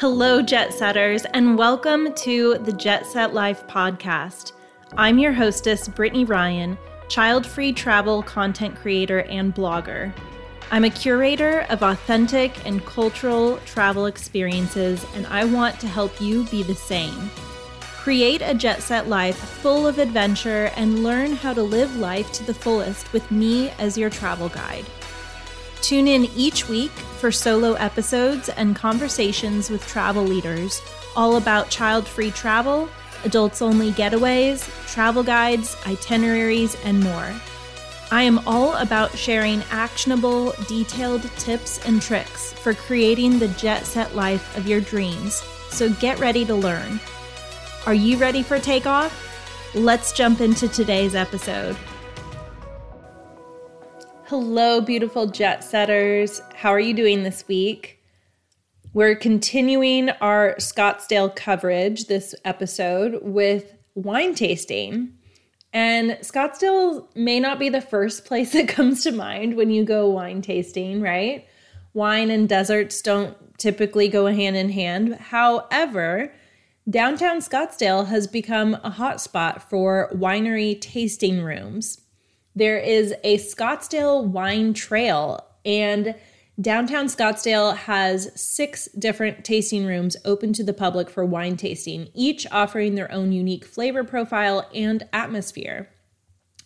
Hello, Jet Setters, and welcome to the Jet Set Life podcast. I'm your hostess, Brittany Ryan, child free travel content creator and blogger. I'm a curator of authentic and cultural travel experiences, and I want to help you be the same. Create a jet set life full of adventure and learn how to live life to the fullest with me as your travel guide. Tune in each week for solo episodes and conversations with travel leaders all about child free travel, adults only getaways, travel guides, itineraries, and more. I am all about sharing actionable, detailed tips and tricks for creating the jet set life of your dreams. So get ready to learn. Are you ready for takeoff? Let's jump into today's episode. Hello, beautiful jet setters. How are you doing this week? We're continuing our Scottsdale coverage this episode with wine tasting. And Scottsdale may not be the first place that comes to mind when you go wine tasting, right? Wine and deserts don't typically go hand in hand. However, downtown Scottsdale has become a hotspot for winery tasting rooms there is a Scottsdale wine trail, and downtown Scottsdale has six different tasting rooms open to the public for wine tasting, each offering their own unique flavor profile and atmosphere.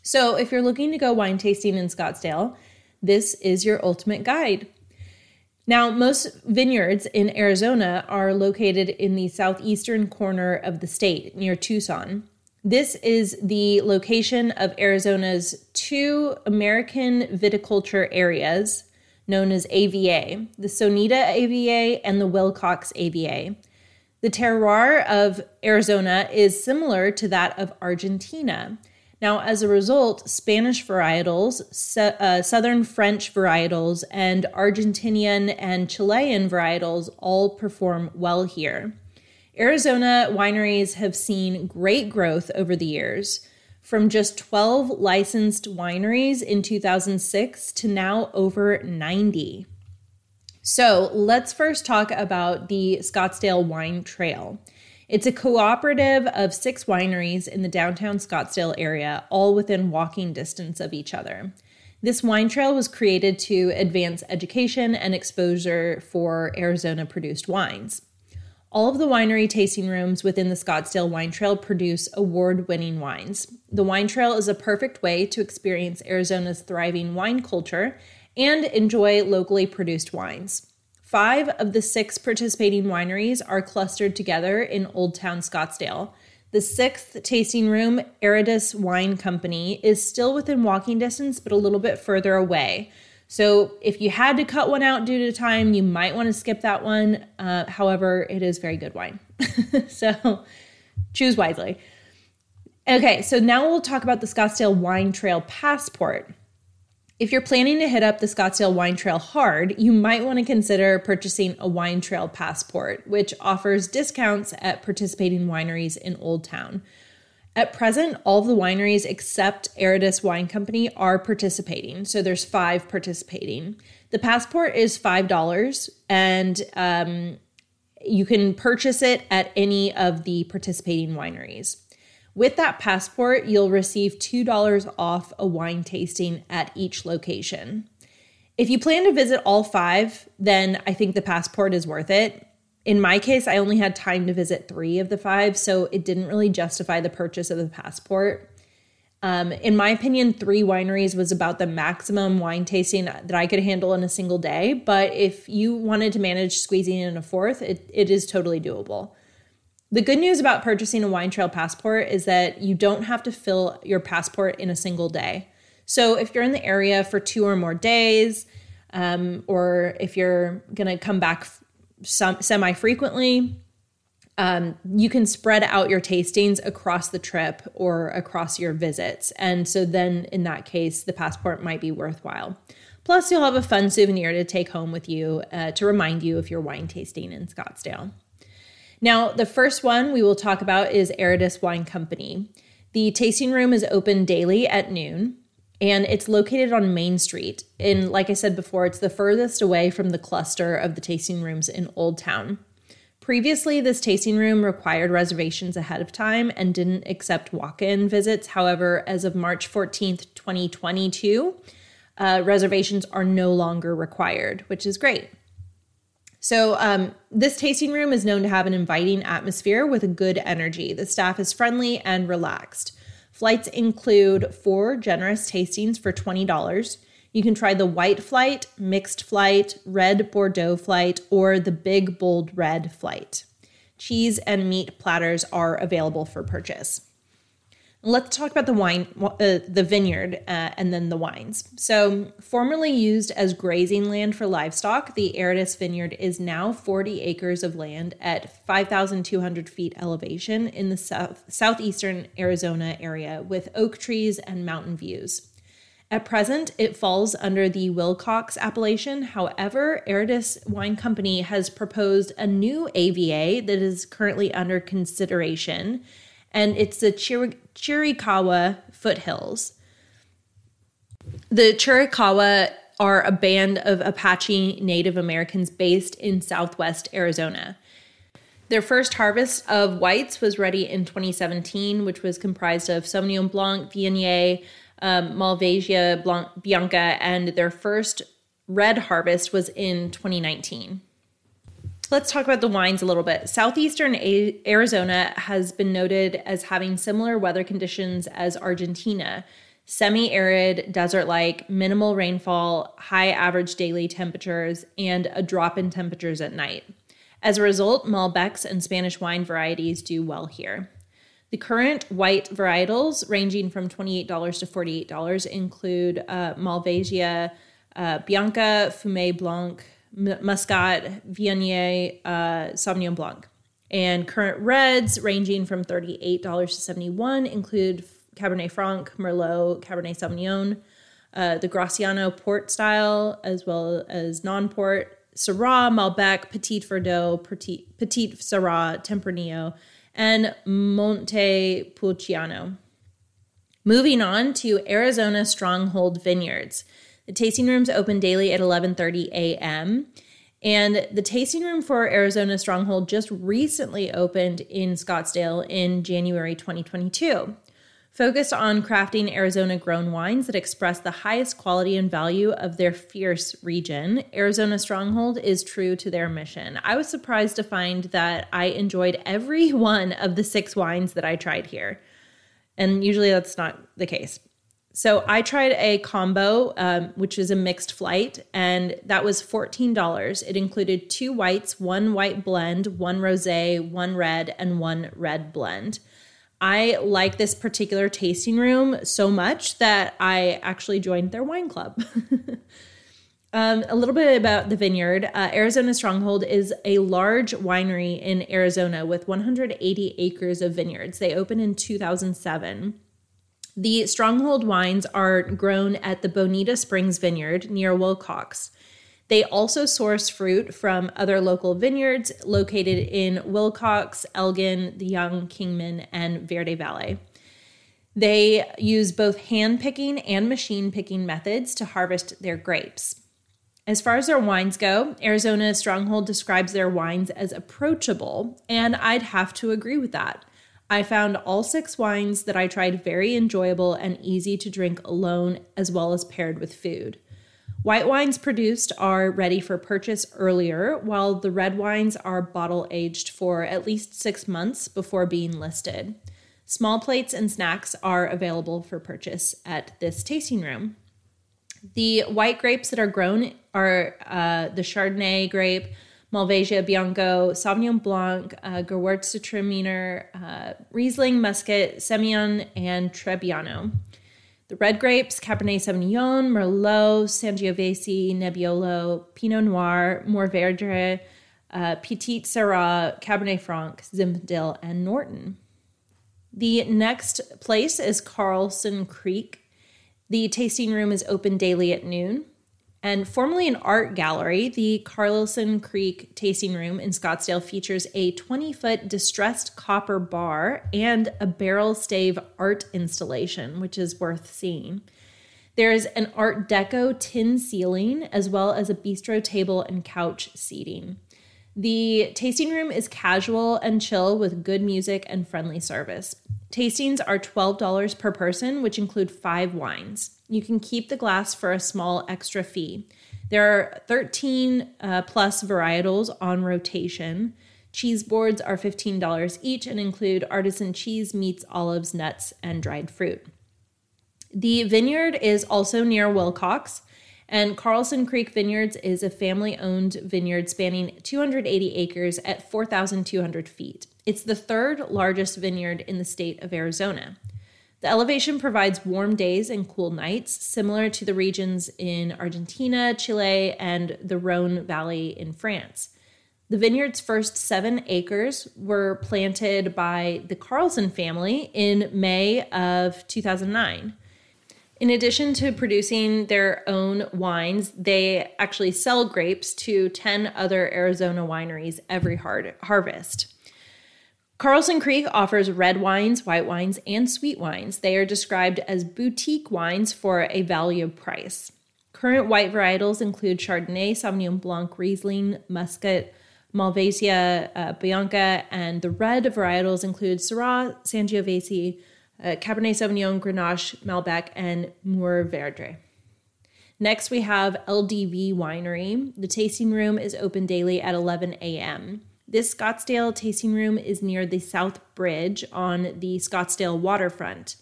So, if you're looking to go wine tasting in Scottsdale, this is your ultimate guide. Now, most vineyards in Arizona are located in the southeastern corner of the state near Tucson. This is the location of Arizona's two American viticulture areas known as AVA, the Sonoita AVA and the Willcox AVA. The terroir of Arizona is similar to that of Argentina. Now, as a result, Spanish varietals, uh, Southern French varietals, and Argentinian and Chilean varietals all perform well here. Arizona wineries have seen great growth over the years, from just 12 licensed wineries in 2006 to now over 90. So let's first talk about the Scottsdale Wine Trail. It's a cooperative of six wineries in the downtown Scottsdale area, all within walking distance of each other. This wine trail was created to advance education and exposure for Arizona produced wines. All of the winery tasting rooms within the Scottsdale Wine Trail produce award winning wines. The wine trail is a perfect way to experience Arizona's thriving wine culture and enjoy locally produced wines. Five of the six participating wineries are clustered together in Old Town Scottsdale. The sixth tasting room, Aridus Wine Company, is still within walking distance but a little bit further away. So if you had to cut one out due to time, you might want to skip that one. Uh, however, it is very good wine. so choose wisely. Okay, so now we'll talk about the Scottsdale Wine Trail Passport. If you're planning to hit up the Scottsdale Wine Trail hard, you might want to consider purchasing a Wine Trail Passport, which offers discounts at participating wineries in Old Town. At present, all of the wineries except Aridus Wine Company are participating. So there's five participating. The passport is $5 and um, you can purchase it at any of the participating wineries. With that passport, you'll receive $2 off a wine tasting at each location. If you plan to visit all five, then I think the passport is worth it in my case, I only had time to visit three of the five, so it didn't really justify the purchase of the passport. Um, in my opinion, three wineries was about the maximum wine tasting that I could handle in a single day. But if you wanted to manage squeezing in a fourth, it, it is totally doable. The good news about purchasing a wine trail passport is that you don't have to fill your passport in a single day. So if you're in the area for two or more days, um, or if you're going to come back some, semi frequently, um, you can spread out your tastings across the trip or across your visits. And so then in that case, the passport might be worthwhile. Plus, you'll have a fun souvenir to take home with you uh, to remind you of your wine tasting in Scottsdale. Now, the first one we will talk about is Aridus Wine Company. The tasting room is open daily at noon and it's located on Main Street. And like I said before, it's the furthest away from the cluster of the tasting rooms in Old Town. Previously, this tasting room required reservations ahead of time and didn't accept walk in visits. However, as of March 14th, 2022, uh, reservations are no longer required, which is great. So, um, this tasting room is known to have an inviting atmosphere with a good energy. The staff is friendly and relaxed. Flights include four generous tastings for $20. You can try the white flight, mixed flight, red Bordeaux flight, or the big bold red flight. Cheese and meat platters are available for purchase. Let's talk about the wine, uh, the vineyard, uh, and then the wines. So, formerly used as grazing land for livestock, the Aridus Vineyard is now 40 acres of land at 5,200 feet elevation in the south, southeastern Arizona area with oak trees and mountain views. At present, it falls under the Willcox appellation. However, Aridus Wine Company has proposed a new AVA that is currently under consideration and it's the Chir- Chiricahua foothills. The Chiricahua are a band of Apache Native Americans based in southwest Arizona. Their first harvest of whites was ready in 2017, which was comprised of Sauvignon Blanc, Viognier, um, Malvasia Blanc, Bianca, and their first red harvest was in 2019 let's talk about the wines a little bit. Southeastern a- Arizona has been noted as having similar weather conditions as Argentina semi arid, desert like, minimal rainfall, high average daily temperatures, and a drop in temperatures at night. As a result, Malbecs and Spanish wine varieties do well here. The current white varietals, ranging from $28 to $48, include uh, Malvasia uh, Bianca, Fumé Blanc, Muscat, Viognier, uh, Sauvignon Blanc. And current reds ranging from $38 to 71 include Cabernet Franc, Merlot, Cabernet Sauvignon, uh, the Graciano port style, as well as non-port, Syrah, Malbec, Petit Verdot, Petit, Petit Syrah, Tempranillo, and Monte Montepulciano. Moving on to Arizona Stronghold Vineyards. The tasting rooms open daily at 11:30 a.m. And the tasting room for Arizona Stronghold just recently opened in Scottsdale in January 2022. Focused on crafting Arizona grown wines that express the highest quality and value of their fierce region, Arizona Stronghold is true to their mission. I was surprised to find that I enjoyed every one of the six wines that I tried here. And usually that's not the case. So I tried a combo, um, which is a mixed flight, and that was $14. It included two whites, one white blend, one rosé, one red, and one red blend. I like this particular tasting room so much that I actually joined their wine club. um, a little bit about the vineyard. Uh, Arizona Stronghold is a large winery in Arizona with 180 acres of vineyards. They opened in 2007. The Stronghold wines are grown at the Bonita Springs Vineyard near Willcox. They also source fruit from other local vineyards located in Willcox, Elgin, the Young Kingman, and Verde Valley. They use both hand picking and machine picking methods to harvest their grapes. As far as their wines go, Arizona Stronghold describes their wines as approachable, and I'd have to agree with that. I found all six wines that I tried very enjoyable and easy to drink alone as well as paired with food. White wines produced are ready for purchase earlier, while the red wines are bottle aged for at least six months before being listed. Small plates and snacks are available for purchase at this tasting room. The white grapes that are grown are uh, the Chardonnay grape, Malvasia Bianco, Sauvignon Blanc, uh, Gewürztraminer, uh, Riesling, Muscat, Semillon, and Trebbiano. The red grapes, Cabernet Sauvignon, Merlot, Sangiovese, Nebbiolo, Pinot Noir, Mourvèdre, uh, Petit Syrah, Cabernet Franc, Zinfandel, and Norton. The next place is Carlson Creek. The tasting room is open daily at noon. And formerly an art gallery, the Carlson Creek Tasting Room in Scottsdale features a 20 foot distressed copper bar and a barrel stave art installation, which is worth seeing. There's an Art Deco tin ceiling, as well as a bistro table and couch seating. The tasting room is casual and chill with good music and friendly service. Tastings are $12 per person, which include five wines. You can keep the glass for a small extra fee. There are 13 uh, plus varietals on rotation. Cheese boards are $15 each and include artisan cheese, meats, olives, nuts, and dried fruit. The vineyard is also near Willcox, and Carlson Creek Vineyards is a family owned vineyard spanning 280 acres at 4,200 feet. It's the third largest vineyard in the state of Arizona. The elevation provides warm days and cool nights, similar to the regions in Argentina, Chile, and the Rhone Valley in France. The vineyard's first seven acres were planted by the Carlson family in May of 2009. In addition to producing their own wines, they actually sell grapes to 10 other Arizona wineries every harvest. Carlson Creek offers red wines, white wines, and sweet wines. They are described as boutique wines for a value price. Current white varietals include Chardonnay, Sauvignon Blanc, Riesling, Muscat, Malvasia, uh, Bianca, and the red varietals include Syrah, Sangiovese, uh, Cabernet Sauvignon, Grenache, Malbec, and Mourvèdre. Next, we have LDV Winery. The tasting room is open daily at 11 a.m. This Scottsdale tasting room is near the South Bridge on the Scottsdale waterfront.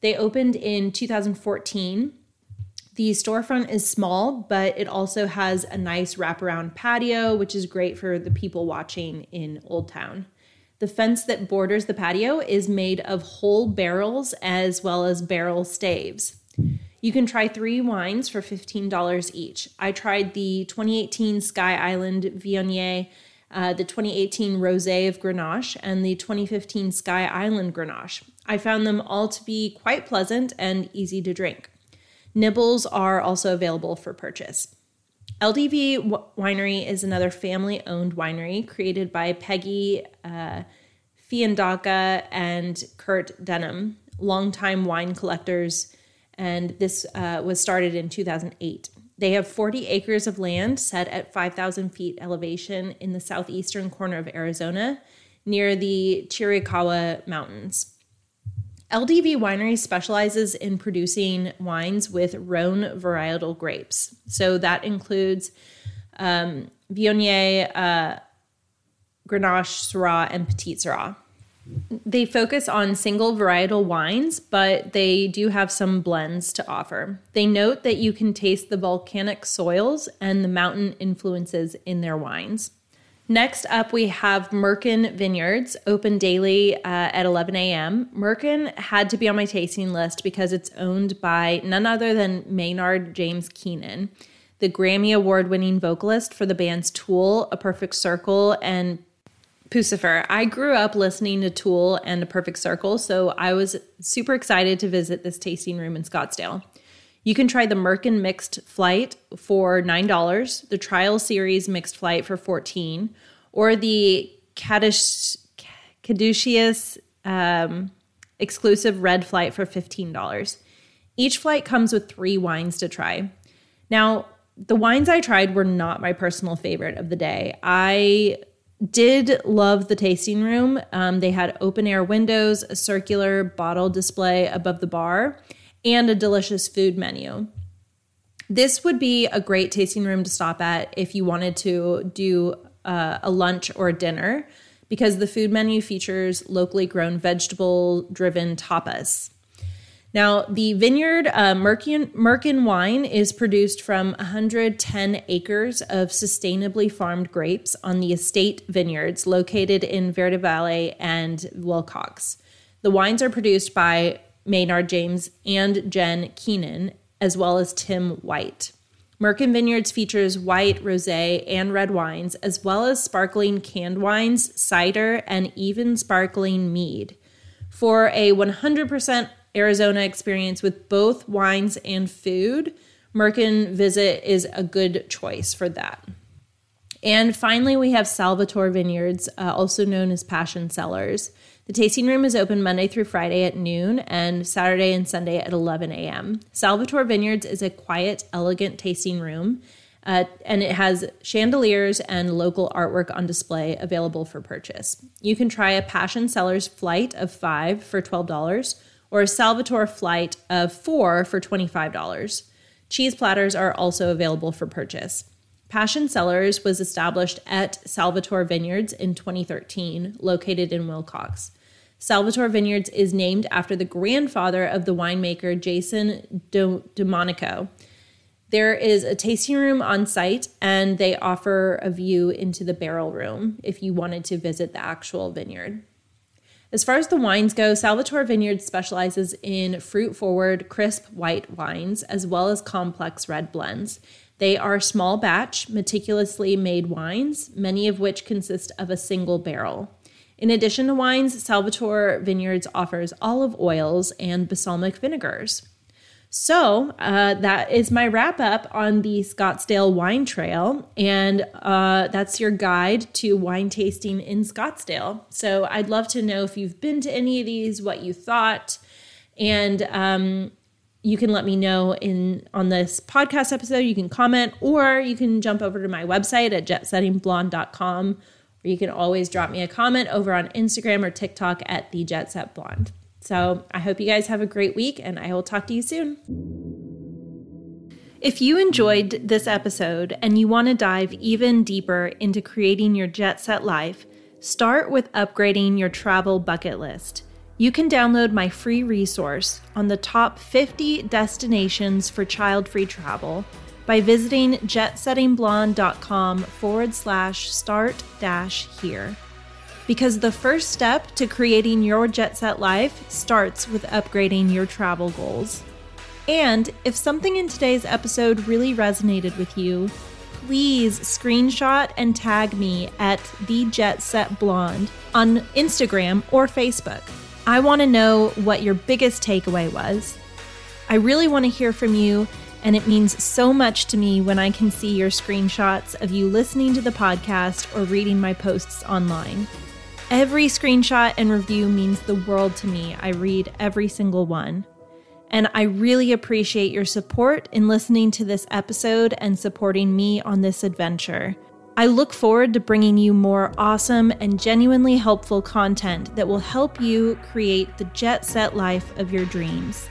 They opened in 2014. The storefront is small, but it also has a nice wraparound patio, which is great for the people watching in Old Town. The fence that borders the patio is made of whole barrels as well as barrel staves. You can try three wines for $15 each. I tried the 2018 Sky Island Viognier uh, the 2018 Rosé of Grenache, and the 2015 Sky Island Grenache. I found them all to be quite pleasant and easy to drink. Nibbles are also available for purchase. LDV Winery is another family owned winery created by Peggy uh, Fiandaca and Curt Dunham, longtime wine collectors, and this uh, was started in 2008. They have 40 acres of land set at 5,000 feet elevation in the southeastern corner of Arizona near the Chiricahua Mountains. LDV Winery specializes in producing wines with Rhone varietal grapes. So that includes um, Viognier, uh, Grenache, Syrah, and Petit Syrah. They focus on single varietal wines, but they do have some blends to offer. They note that you can taste the volcanic soils and the mountain influences in their wines. Next up, we have Merkin Vineyards, open daily uh, at 11 a.m. Merkin had to be on my tasting list because it's owned by none other than Maynard James Keenan, the Grammy Award winning vocalist for the bands Tool, A Perfect Circle, and Puscifer. I grew up listening to Tool and A Perfect Circle, so I was super excited to visit this tasting room in Scottsdale. You can try the Merkin mixed flight for $9, the trial series mixed flight for 14 or the Caduceus um, exclusive red flight for $15. Each flight comes with three wines to try. Now, the wines I tried were not my personal favorite of the day. I did love the tasting room. Um, they had open air windows, a circular bottle display above the bar, and a delicious food menu. This would be a great tasting room to stop at if you wanted to do uh, a lunch or a dinner because the food menu features locally grown vegetable driven tapas. Now, the vineyard uh, Merkin, Merkin wine is produced from 110 acres of sustainably farmed grapes on the estate vineyards located in Verde Valley and Willcox. The wines are produced by Maynard James and Jen Keenan, as well as Tim White. Merkin Vineyards features white, rosé, and red wines, as well as sparkling canned wines, cider, and even sparkling mead. For a 100% Arizona experience with both wines and food, Merkin Visit is a good choice for that. And finally, we have Salvatore Vineyards, uh, also known as Passion Cellars. The tasting room is open Monday through Friday at noon and Saturday and Sunday at 11 a.m. Salvatore Vineyards is a quiet, elegant tasting room Uh, and it has chandeliers and local artwork on display available for purchase. You can try a Passion Cellars flight of five for $12 or a Salvatore flight of four for $25. Cheese platters are also available for purchase. Passion Cellars was established at Salvatore Vineyards in 2013, located in Willcox. Salvatore Vineyards is named after the grandfather of the winemaker Jason Domanico. There is a tasting room on site, and they offer a view into the barrel room if you wanted to visit the actual vineyard. As far as the wines go, Salvatore Vineyards specializes in fruit forward, crisp white wines, as well as complex red blends. They are small batch, meticulously made wines, many of which consist of a single barrel. In addition to wines, Salvatore Vineyards offers olive oils and balsamic vinegars. So uh, that is my wrap up on the Scottsdale Wine Trail, and uh, that's your guide to wine tasting in Scottsdale. So I'd love to know if you've been to any of these, what you thought, and um, you can let me know in on this podcast episode. You can comment, or you can jump over to my website at jetsettingblonde.com or you can always drop me a comment over on Instagram or TikTok at the Jet Set Blonde. So I hope you guys have a great week and I will talk to you soon. If you enjoyed this episode and you want to dive even deeper into creating your jet set life, start with upgrading your travel bucket list. You can download my free resource on the top 50 destinations for child free travel by visiting jetsettingblonde.com forward slash start dash here. Because the first step to creating your jet set life starts with upgrading your travel goals. And if something in today's episode really resonated with you, please screenshot and tag me at the Jet Set Blonde on Instagram or Facebook. I want to know what your biggest takeaway was. I really want to hear from you and it means so much to me when I can see your screenshots of you listening to the podcast or reading my posts online. Every screenshot and review means the world to me. I read every single one. And I really appreciate your support in listening to this episode and supporting me on this adventure. I look forward to bringing you more awesome and genuinely helpful content that will help you create the jet set life of your dreams.